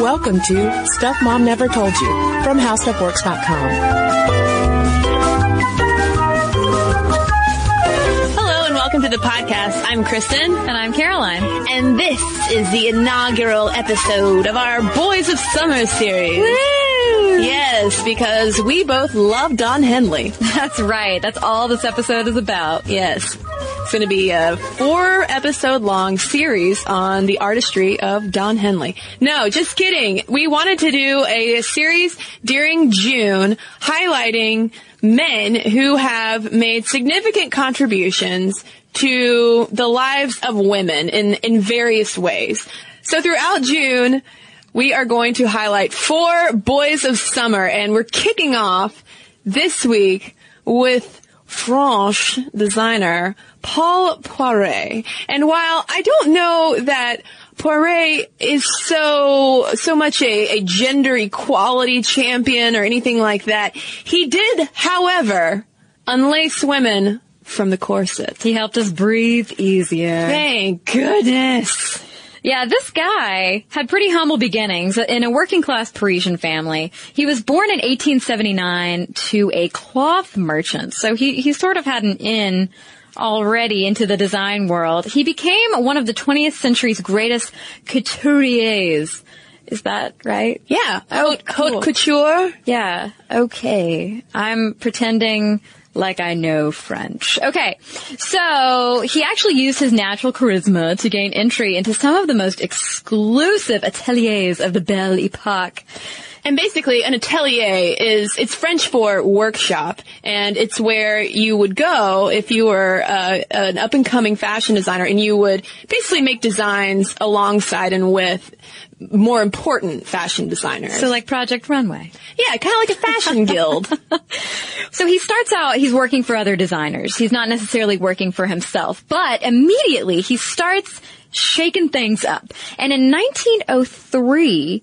Welcome to Stuff Mom Never Told You from HowStuffWorks.com. Hello and welcome to the podcast. I'm Kristen. And I'm Caroline. And this is the inaugural episode of our Boys of Summer series. Woo! Yes, because we both love Don Henley. That's right. That's all this episode is about. Yes. It's going to be a four episode long series on the artistry of Don Henley. No, just kidding. We wanted to do a series during June highlighting men who have made significant contributions to the lives of women in, in various ways. So throughout June, we are going to highlight four boys of summer and we're kicking off this week with French designer Paul Poiret. And while I don't know that Poiret is so so much a, a gender equality champion or anything like that, he did, however, unlace women from the corset. He helped us breathe easier. Thank goodness. Yeah, this guy had pretty humble beginnings in a working class Parisian family. He was born in 1879 to a cloth merchant, so he, he sort of had an in already into the design world. He became one of the 20th century's greatest couturiers. Is that right? Yeah. Oh, haute, haute couture. Yeah. Okay. I'm pretending like I know French. Okay. So he actually used his natural charisma to gain entry into some of the most exclusive ateliers of the Belle Epoque. And basically, an atelier is, it's French for workshop, and it's where you would go if you were uh, an up and coming fashion designer, and you would basically make designs alongside and with more important fashion designers. So like Project Runway. yeah, kind of like a fashion guild. So he starts out, he's working for other designers. He's not necessarily working for himself, but immediately he starts shaking things up. And in 1903,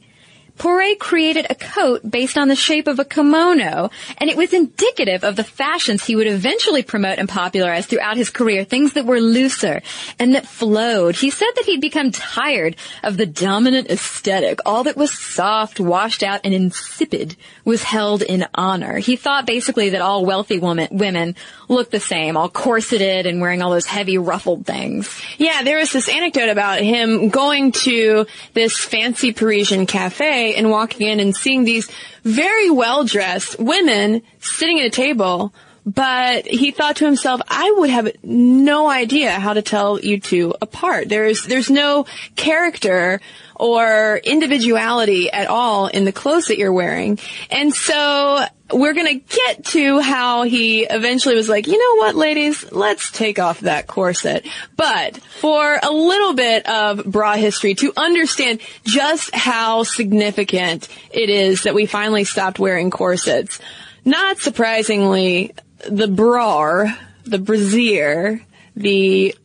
Poiret created a coat based on the shape of a kimono, and it was indicative of the fashions he would eventually promote and popularize throughout his career, things that were looser and that flowed. He said that he'd become tired of the dominant aesthetic. All that was soft, washed out, and insipid was held in honor. He thought basically that all wealthy woman, women looked the same, all corseted and wearing all those heavy ruffled things. Yeah, there was this anecdote about him going to this fancy Parisian cafe and walking in and seeing these very well dressed women sitting at a table. But he thought to himself, I would have no idea how to tell you two apart. There's, there's no character or individuality at all in the clothes that you're wearing. And so we're gonna get to how he eventually was like, you know what, ladies, let's take off that corset. But for a little bit of bra history to understand just how significant it is that we finally stopped wearing corsets. Not surprisingly, the bra, the brassiere, the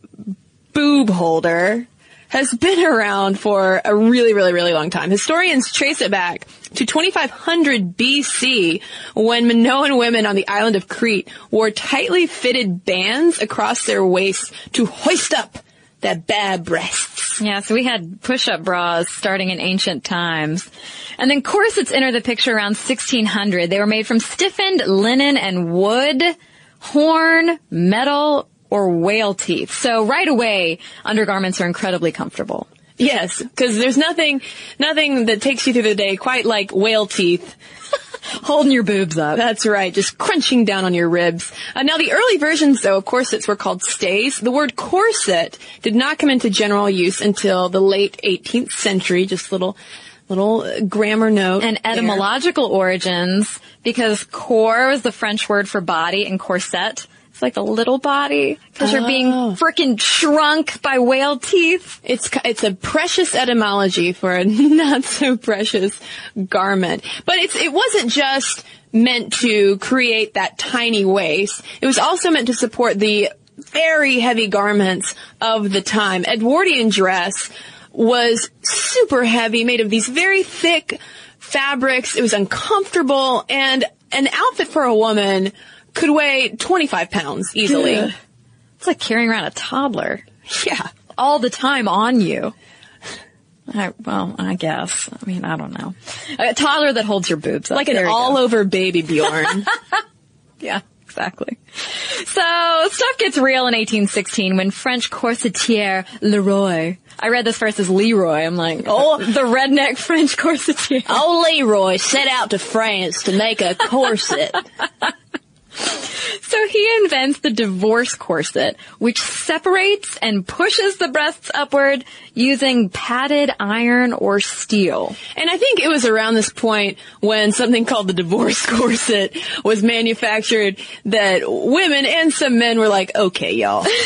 boob holder has been around for a really, really, really long time. Historians trace it back to 2500 BC when Minoan women on the island of Crete wore tightly fitted bands across their waists to hoist up their bare breasts. Yeah, so we had push-up bras starting in ancient times. And then corsets enter the picture around 1600. They were made from stiffened linen and wood, horn, metal, or whale teeth. So right away, undergarments are incredibly comfortable. Yes, because there's nothing, nothing that takes you through the day quite like whale teeth. Holding your boobs up. That's right, just crunching down on your ribs. Uh, now, the early versions, though, of corsets were called stays. The word corset did not come into general use until the late 18th century. Just little, little uh, grammar note. And there. etymological origins, because corps was the French word for body and corset. Like a little body, because you're being Oh. frickin' shrunk by whale teeth. It's it's a precious etymology for a not so precious garment. But it's it wasn't just meant to create that tiny waist. It was also meant to support the very heavy garments of the time. Edwardian dress was super heavy, made of these very thick fabrics. It was uncomfortable and an outfit for a woman could weigh 25 pounds easily. It's like carrying around a toddler Yeah. all the time on you. I, well, I guess. I mean, I don't know. A toddler that holds your boobs up. Like an go. all over baby Bjorn. Yeah, exactly. So stuff gets real in 1816 when French corsetier Leroy. I read this first as Leroy. I'm like, oh, the redneck French corsetier. Oh, Leroy set out to France to make a corset. So he invents the divorce corset, which separates and pushes the breasts upward using padded iron or steel. And I think it was around this point when something called the divorce corset was manufactured that women and some men were like, okay, y'all.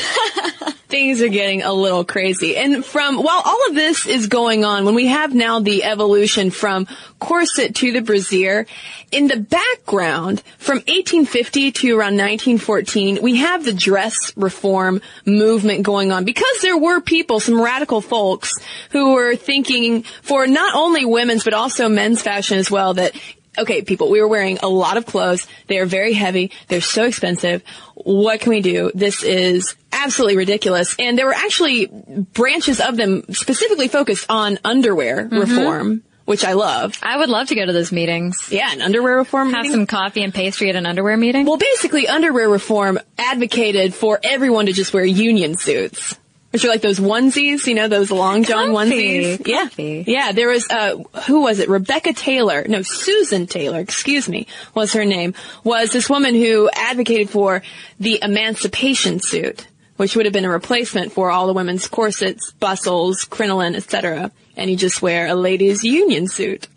Things are getting a little crazy. And from, while all of this is going on, when we have now the evolution from corset to the brassiere, in the background, from 1850 to around 1914, we have the dress reform movement going on because there were people, some radical folks, who were thinking for not only women's but also men's fashion as well that okay, people, we were wearing a lot of clothes. They are very heavy. They're so expensive. What can we do? This is absolutely ridiculous. And there were actually branches of them specifically focused on underwear mm-hmm. reform, which I love. I would love to go to those meetings. Yeah, an underwear reform Have meeting. some coffee and pastry at an underwear meeting. Well, basically, underwear reform advocated for everyone to just wear union suits. Which are like those onesies, you know, those long john Comfy, onesies. Yeah. Yeah, there was, uh, who was it? Rebecca Taylor. No, Susan Taylor, excuse me, was her name, was this woman who advocated for the emancipation suit, which would have been a replacement for all the women's corsets, bustles, crinoline, etc. And you just wear a ladies' union suit.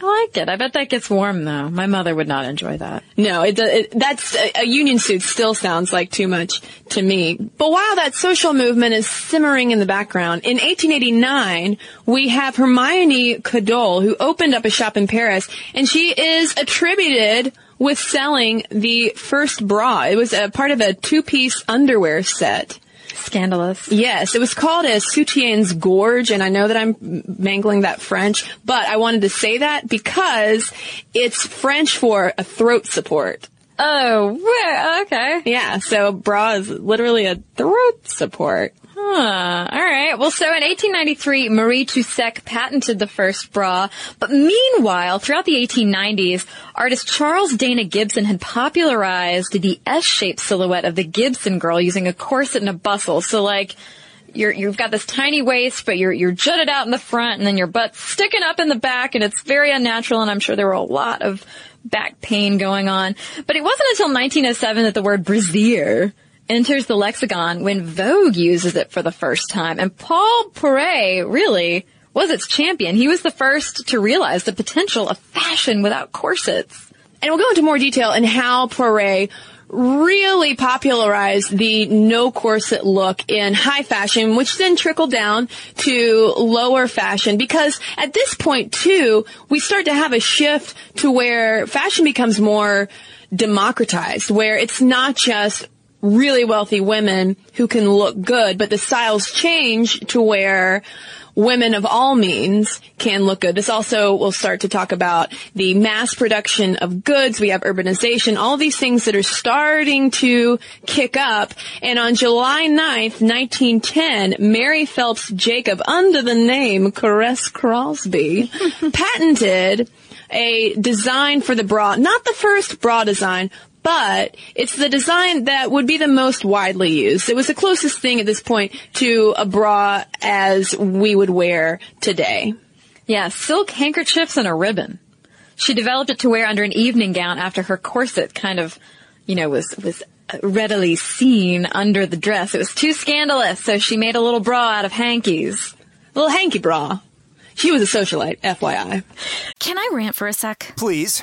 I like it. I bet that gets warm though. My mother would not enjoy that. No, it, it that's a, a union suit still sounds like too much to me. But while that social movement is simmering in the background, in 1889 we have Hermione Cadolle who opened up a shop in Paris, and she is attributed with selling the first bra. It was a part of a two-piece underwear set. Scandalous. Yes, it was called a soutien's gorge, and I know that I'm mangling that French, but I wanted to say that because it's French for a throat support. Oh. Okay. Yeah, so bra is literally a throat support. Huh. All right. Well, so in 1893, Marie Tucek patented the first bra. But meanwhile, throughout the 1890s, artist Charles Dana Gibson had popularized the S-shaped silhouette of the Gibson girl using a corset and a bustle. So like, you're, you've got this tiny waist, but you're, you're jutted out in the front and then your butt's sticking up in the back and it's very unnatural and I'm sure there were a lot of back pain going on. But it wasn't until 1907 that the word brassiere enters the lexicon when Vogue uses it for the first time. And Paul Poiret really was its champion. He was the first to realize the potential of fashion without corsets. And we'll go into more detail in how Poiret really popularized the no corset look in high fashion, which then trickled down to lower fashion because at this point too, we start to have a shift to where fashion becomes more democratized, where it's not just really wealthy women who can look good, but the styles change to where women of all means can look good. This also will start to talk about the mass production of goods. We have urbanization, all these things that are starting to kick up. And on July 9th, 1910, Mary Phelps Jacob, under the name Caresse Crosby, patented a design for the bra, not the first bra design, but it's the design that would be the most widely used. It was the closest thing at this point to a bra as we would wear today. Yeah, silk handkerchiefs and a ribbon. She developed it to wear under an evening gown after her corset kind of, you know, was, was readily seen under the dress. It was too scandalous, so she made a little bra out of hankies. A little hanky bra. She was a socialite, FYI. Can I rant for a sec? Please.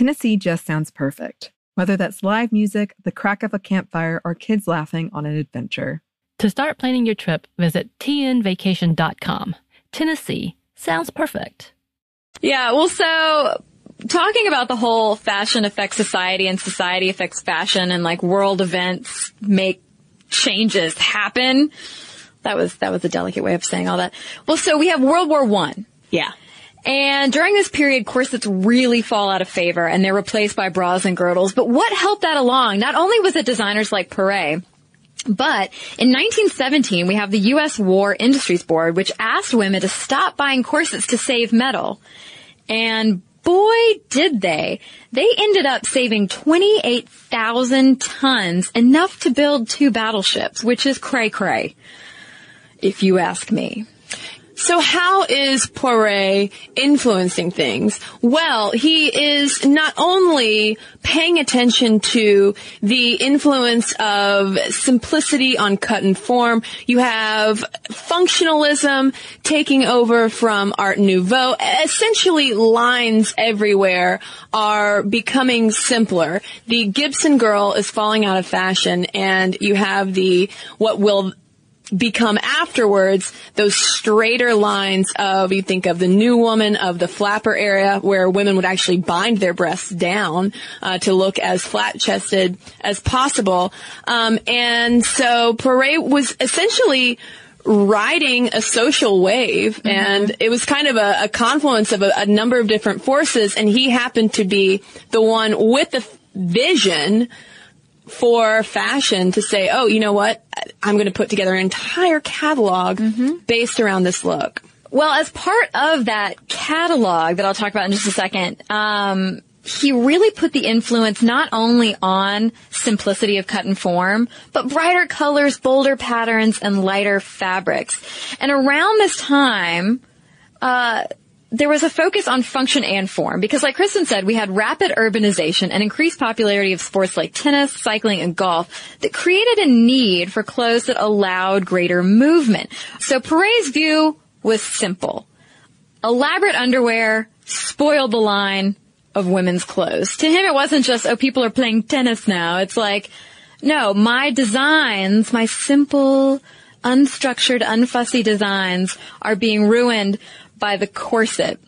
Tennessee just sounds perfect, whether that's live music, the crack of a campfire, or kids laughing on an adventure. To start planning your trip, visit tnvacation.com. Tennessee sounds perfect. Yeah, well, so talking about the whole fashion affects society and society affects fashion and like world events make changes happen. That was, that was a delicate way of saying all that. Well, so we have World War One. Yeah. And during this period, corsets really fall out of favor and they're replaced by bras and girdles. But what helped that along? Not only was it designers like Poiret, but in 1917, we have the U.S. War Industries Board, which asked women to stop buying corsets to save metal. And boy, did they. They ended up saving 28,000 tons, enough to build two battleships, which is cray cray, if you ask me. So how is Poiret influencing things? Well, he is not only paying attention to the influence of simplicity on cut and form, you have functionalism taking over from Art Nouveau. Essentially, lines everywhere are becoming simpler. The Gibson girl is falling out of fashion and you have the, what will become afterwards those straighter lines of you think of the new woman of the flapper area where women would actually bind their breasts down uh, to look as flat chested as possible um, and so Poiret was essentially riding a social wave mm-hmm. and it was kind of a, a confluence of a, a number of different forces and he happened to be the one with the vision for fashion to say, oh, you know what? I'm going to put together an entire catalog mm-hmm. based around this look. Well, as part of that catalog that I'll talk about in just a second, um, he really put the influence not only on simplicity of cut and form, but brighter colors, bolder patterns, and lighter fabrics. And around this time, uh, there was a focus on function and form because like Kristen said, we had rapid urbanization and increased popularity of sports like tennis, cycling, and golf that created a need for clothes that allowed greater movement. So Poiret's view was simple. Elaborate underwear spoiled the line of women's clothes. To him, it wasn't just, oh, people are playing tennis now. It's like, no, my designs, my simple, unstructured, unfussy designs are being ruined by the corset.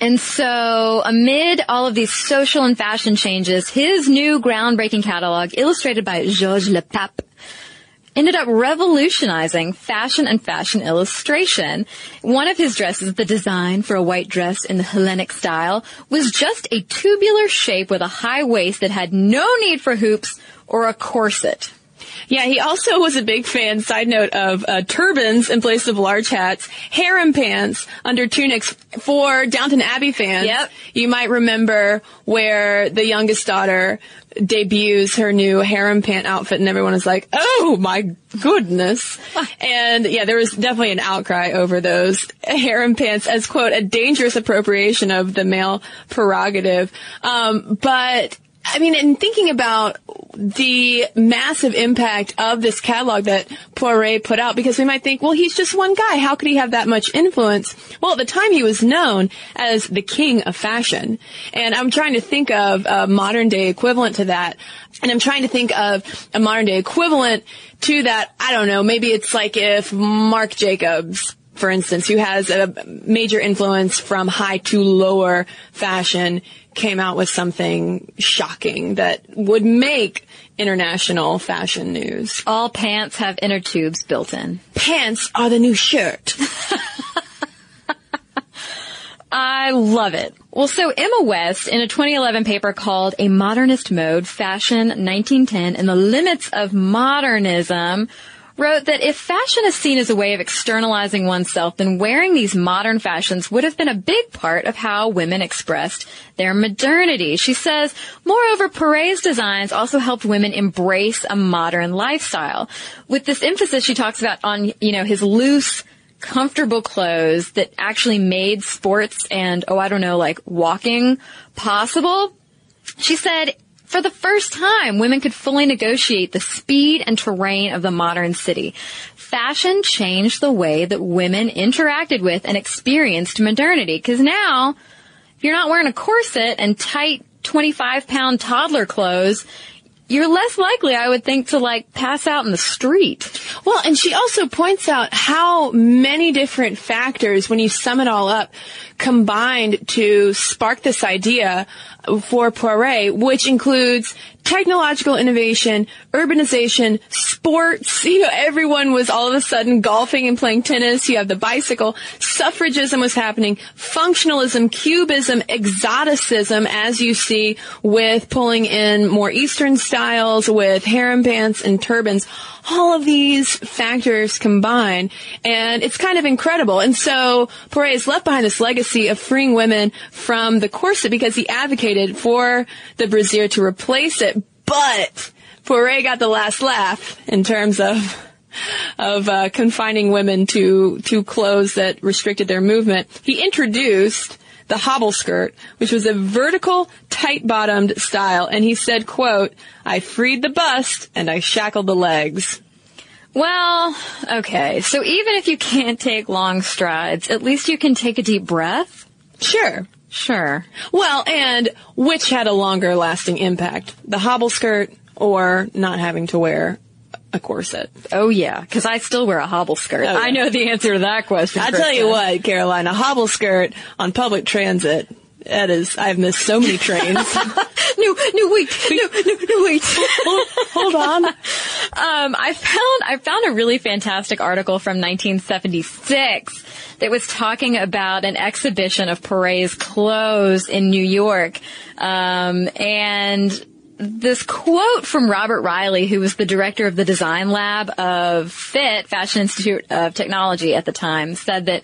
And so, amid all of these social and fashion changes, his new groundbreaking catalog, illustrated by Georges Lepape, ended up revolutionizing fashion and fashion illustration. One of his dresses, the design for a white dress in the Hellenic style, was just a tubular shape with a high waist that had no need for hoops or a corset. Yeah, he also was a big fan, side note, of uh, turbans in place of large hats, harem pants under tunics for Downton Abbey fans. Yep. You might remember where the youngest daughter debuts her new harem pant outfit and everyone is like, oh my goodness. and yeah, there was definitely an outcry over those harem pants as quote, a dangerous appropriation of the male prerogative. Um, but I mean, in thinking about the massive impact of this catalog that Poiret put out, because we might think, well, he's just one guy. How could he have that much influence? Well, at the time he was known as the king of fashion. And I'm trying to think of a modern day equivalent to that. And I'm trying to think of a modern day equivalent to that. I don't know. Maybe it's like if Marc Jacobs for instance, who has a major influence from high to lower fashion, came out with something shocking that would make international fashion news. All pants have inner tubes built in. Pants are the new shirt. I love it. Well, so Emma West, in a 2011 paper called A Modernist Mode, Fashion 1910 and the Limits of Modernism, wrote that if fashion is seen as a way of externalizing oneself, then wearing these modern fashions would have been a big part of how women expressed their modernity. She says, moreover, Poiret's designs also helped women embrace a modern lifestyle. With this emphasis she talks about on, you know, his loose, comfortable clothes that actually made sports and, oh, I don't know, like walking possible. She said, for the first time, women could fully negotiate the speed and terrain of the modern city. Fashion changed the way that women interacted with and experienced modernity. Cause now, if you're not wearing a corset and tight 25 pound toddler clothes, you're less likely, I would think, to like pass out in the street. Well, and she also points out how many different factors, when you sum it all up, combined to spark this idea for Poiret, which includes technological innovation, urbanization, sports. You know, everyone was all of a sudden golfing and playing tennis. You have the bicycle. Suffragism was happening. Functionalism, cubism, exoticism, as you see with pulling in more Eastern styles with harem pants and turbans. All of these factors combine, and it's kind of incredible. And so Poiret has left behind this legacy of freeing women from the corset because he advocated for the brassiere to replace it. But Poiret got the last laugh in terms of of uh, confining women to to clothes that restricted their movement. He introduced the hobble skirt, which was a vertical, tight-bottomed style, and he said, quote, I freed the bust and I shackled the legs. Well, okay. So even if you can't take long strides, at least you can take a deep breath? Sure. Sure. Well, and which had a longer lasting impact? The hobble skirt or not having to wear a corset? Oh yeah, because I still wear a hobble skirt. Oh, yeah. I know the answer to that question. I tell you what, Caroline, a hobble skirt on public transit. That is, I've missed so many trains. No, no, wait, no, no, no, wait. hold, hold on. Um, I found I found a really fantastic article from 1976 that was talking about an exhibition of Poiret's clothes in New York, um, and this quote from Robert Riley, who was the director of the design lab of FIT, Fashion Institute of Technology at the time, said that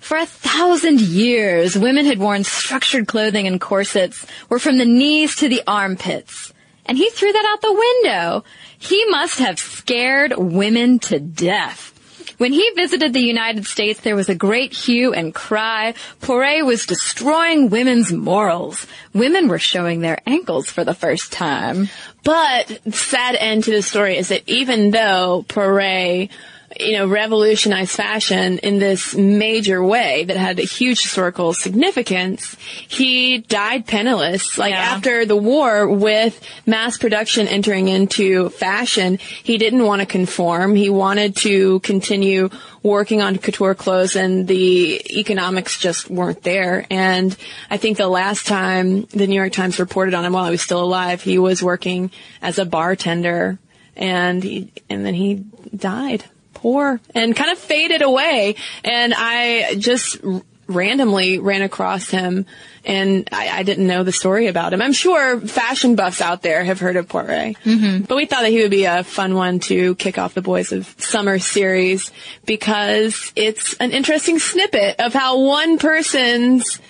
for a thousand years, women had worn structured clothing and corsets were from the knees to the armpits. And he threw that out the window. He must have scared women to death. When he visited the United States, there was a great hue and cry. Poiret was destroying women's morals. Women were showing their ankles for the first time. But sad end to the story is that even though Poiret you know, revolutionized fashion in this major way that had a huge historical significance, he died penniless. Like after the war with mass production entering into fashion, he didn't want to conform. He wanted to continue working on couture clothes and the economics just weren't there. And I think the last time the New York Times reported on him while he was still alive, he was working as a bartender and he, and then he died poor and kind of faded away. And I just randomly ran across him and I, I didn't know the story about him. I'm sure fashion buffs out there have heard of Poiret, mm-hmm. but we thought that he would be a fun one to kick off the Boys of Summer series because it's an interesting snippet of how one person's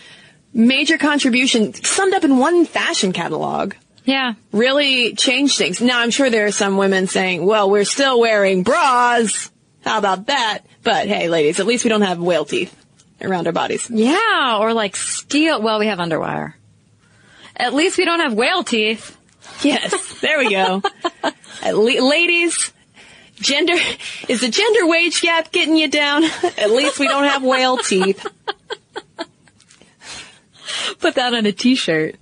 major contribution summed up in one fashion catalog Yeah. really changed things. Now I'm sure there are some women saying, well, we're still wearing bras. How about that? But hey, ladies, at least we don't have whale teeth around our bodies. Yeah, or like steel. Well, we have underwire. At least we don't have whale teeth. Yes, there we go. At le- ladies, gender, is the gender wage gap getting you down? At least we don't have whale teeth. Put that on a t-shirt.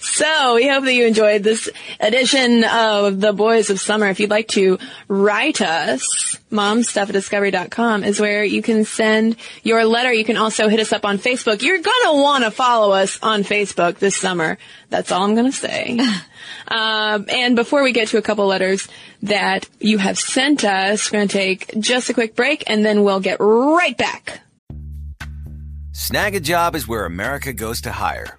So we hope that you enjoyed this edition of the Boys of Summer. If you'd like to write us, momstuff at discovery.com is where you can send your letter. You can also hit us up on Facebook. You're gonna want to follow us on Facebook this summer. That's all I'm gonna say. um, and before we get to a couple letters that you have sent us, we're gonna take just a quick break and then we'll get right back. Snag a job is where America goes to hire,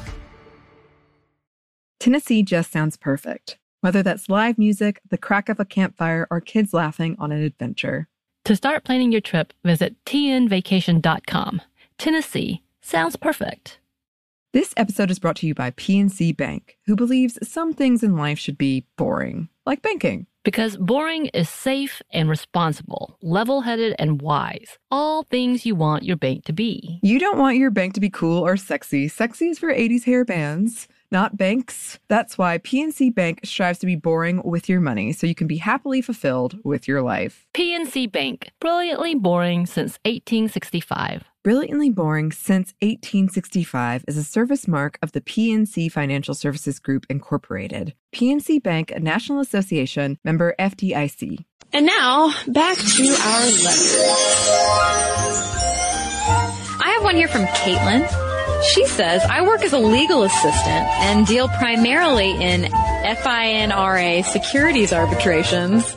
Tennessee just sounds perfect. Whether that's live music, the crack of a campfire, or kids laughing on an adventure. To start planning your trip, visit tnvacation.com. Tennessee sounds perfect. This episode is brought to you by PNC Bank, who believes some things in life should be boring, like banking. Because boring is safe and responsible, level headed and wise. All things you want your bank to be. You don't want your bank to be cool or sexy. Sexy is for 80s hair bands, not banks. That's why PNC Bank strives to be boring with your money so you can be happily fulfilled with your life. PNC Bank, brilliantly boring since 1865. Brilliantly Boring Since 1865 is a service mark of the PNC Financial Services Group, Incorporated. PNC Bank, a National Association member FDIC. And now back to our letter. I have one here from Caitlin. She says, I work as a legal assistant and deal primarily in FINRA securities arbitrations.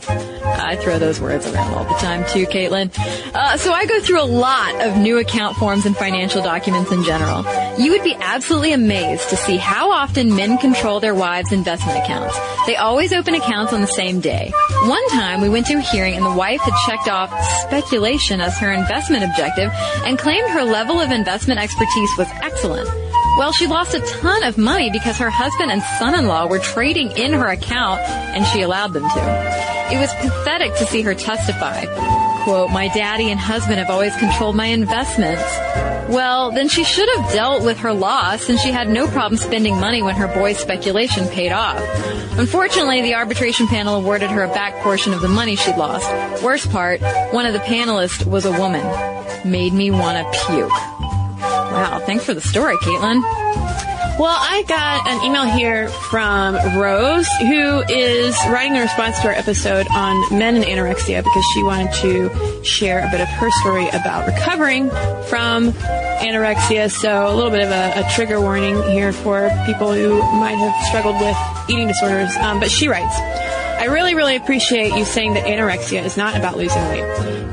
I throw those words around all the time too, Caitlin. Uh, so I go through a lot of new account forms and financial documents in general. You would be absolutely amazed to see how often men control their wives' investment accounts. They always open accounts on the same day. One time we went to a hearing and the wife had checked off speculation as her investment objective and claimed her level of investment expertise was excellent. Well, she lost a ton of money because her husband and son-in-law were trading in her account and she allowed them to. It was pathetic to see her testify. Quote, my daddy and husband have always controlled my investments. Well, then she should have dealt with her loss since she had no problem spending money when her boy's speculation paid off. Unfortunately, the arbitration panel awarded her a back portion of the money she'd lost. Worst part, one of the panelists was a woman. Made me want to puke. Wow, thanks for the story, Caitlin. Well, I got an email here from Rose, who is writing a response to our episode on men and anorexia because she wanted to share a bit of her story about recovering from anorexia. So a little bit of a, a trigger warning here for people who might have struggled with eating disorders. Um, but she writes, I really, really appreciate you saying that anorexia is not about losing weight.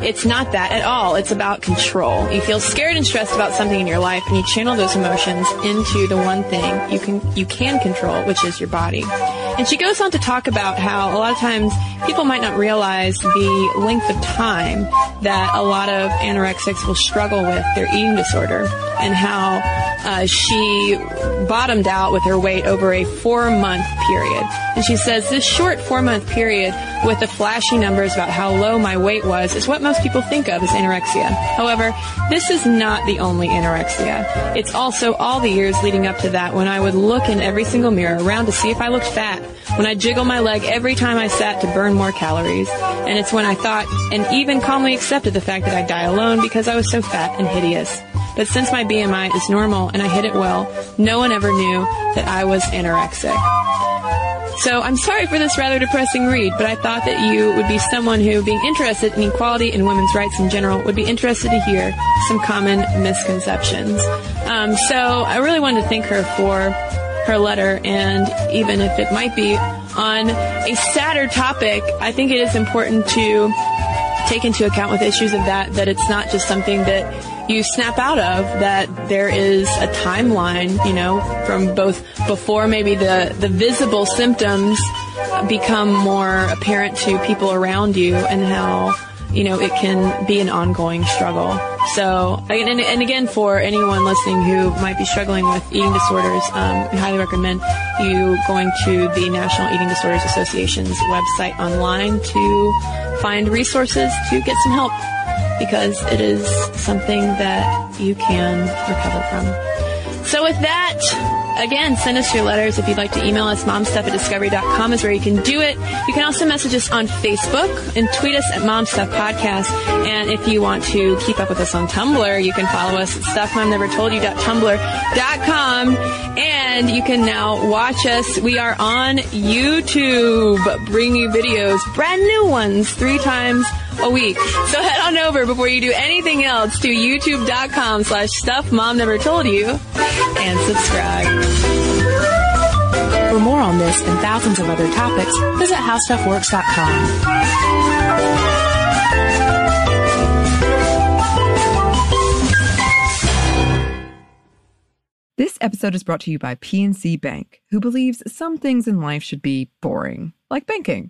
It's not that at all. It's about control. You feel scared and stressed about something in your life and you channel those emotions into the one thing you can, you can control, which is your body. And she goes on to talk about how a lot of times people might not realize the length of time that a lot of anorexics will struggle with their eating disorder and how uh, she bottomed out with her weight over a four month period. And she says this short four month period with the flashy numbers about how low my weight was is what most people think of as anorexia. However, this is not the only anorexia. It's also all the years leading up to that when I would look in every single mirror around to see if I looked fat, when I jiggle my leg every time I sat to burn more calories. And it's when I thought and even calmly accepted the fact that I'd die alone because I was so fat and hideous. But since my BMI is normal and I hit it well, no one ever knew that I was anorexic. So I'm sorry for this rather depressing read, but I thought that you would be someone who, being interested in equality and women's rights in general, would be interested to hear some common misconceptions. Um, so I really wanted to thank her for her letter, and even if it might be on a sadder topic, I think it is important to take into account with issues of that that it's not just something that you snap out of that there is a timeline you know from both before maybe the the visible symptoms become more apparent to people around you and how you know it can be an ongoing struggle. So and, and again for anyone listening who might be struggling with eating disorders um, i highly recommend you going to the national eating disorders association's website online to find resources to get some help because it is something that you can recover from. So with that, again, send us your letters. If you'd like to email us, momstuff at discovery.com is where you can do it. You can also message us on Facebook and tweet us at Momstuff Podcast. And if you want to keep up with us on Tumblr, you can follow us at stuffmomnevertoldyou.tumblr.com. And you can now watch us. We are on YouTube, bringing you videos, brand new ones, three times a week. So head on over before you do anything else to youtube.com slash stuff mom never told you and subscribe. For more on this and thousands of other topics, visit howstuffworks.com. This episode is brought to you by PNC Bank, who believes some things in life should be boring, like banking.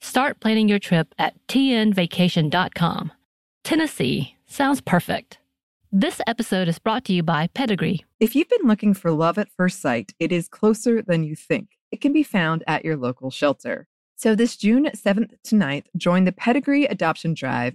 Start planning your trip at tnvacation.com. Tennessee sounds perfect. This episode is brought to you by Pedigree. If you've been looking for love at first sight, it is closer than you think. It can be found at your local shelter. So this June 7th to 9th, join the Pedigree Adoption Drive,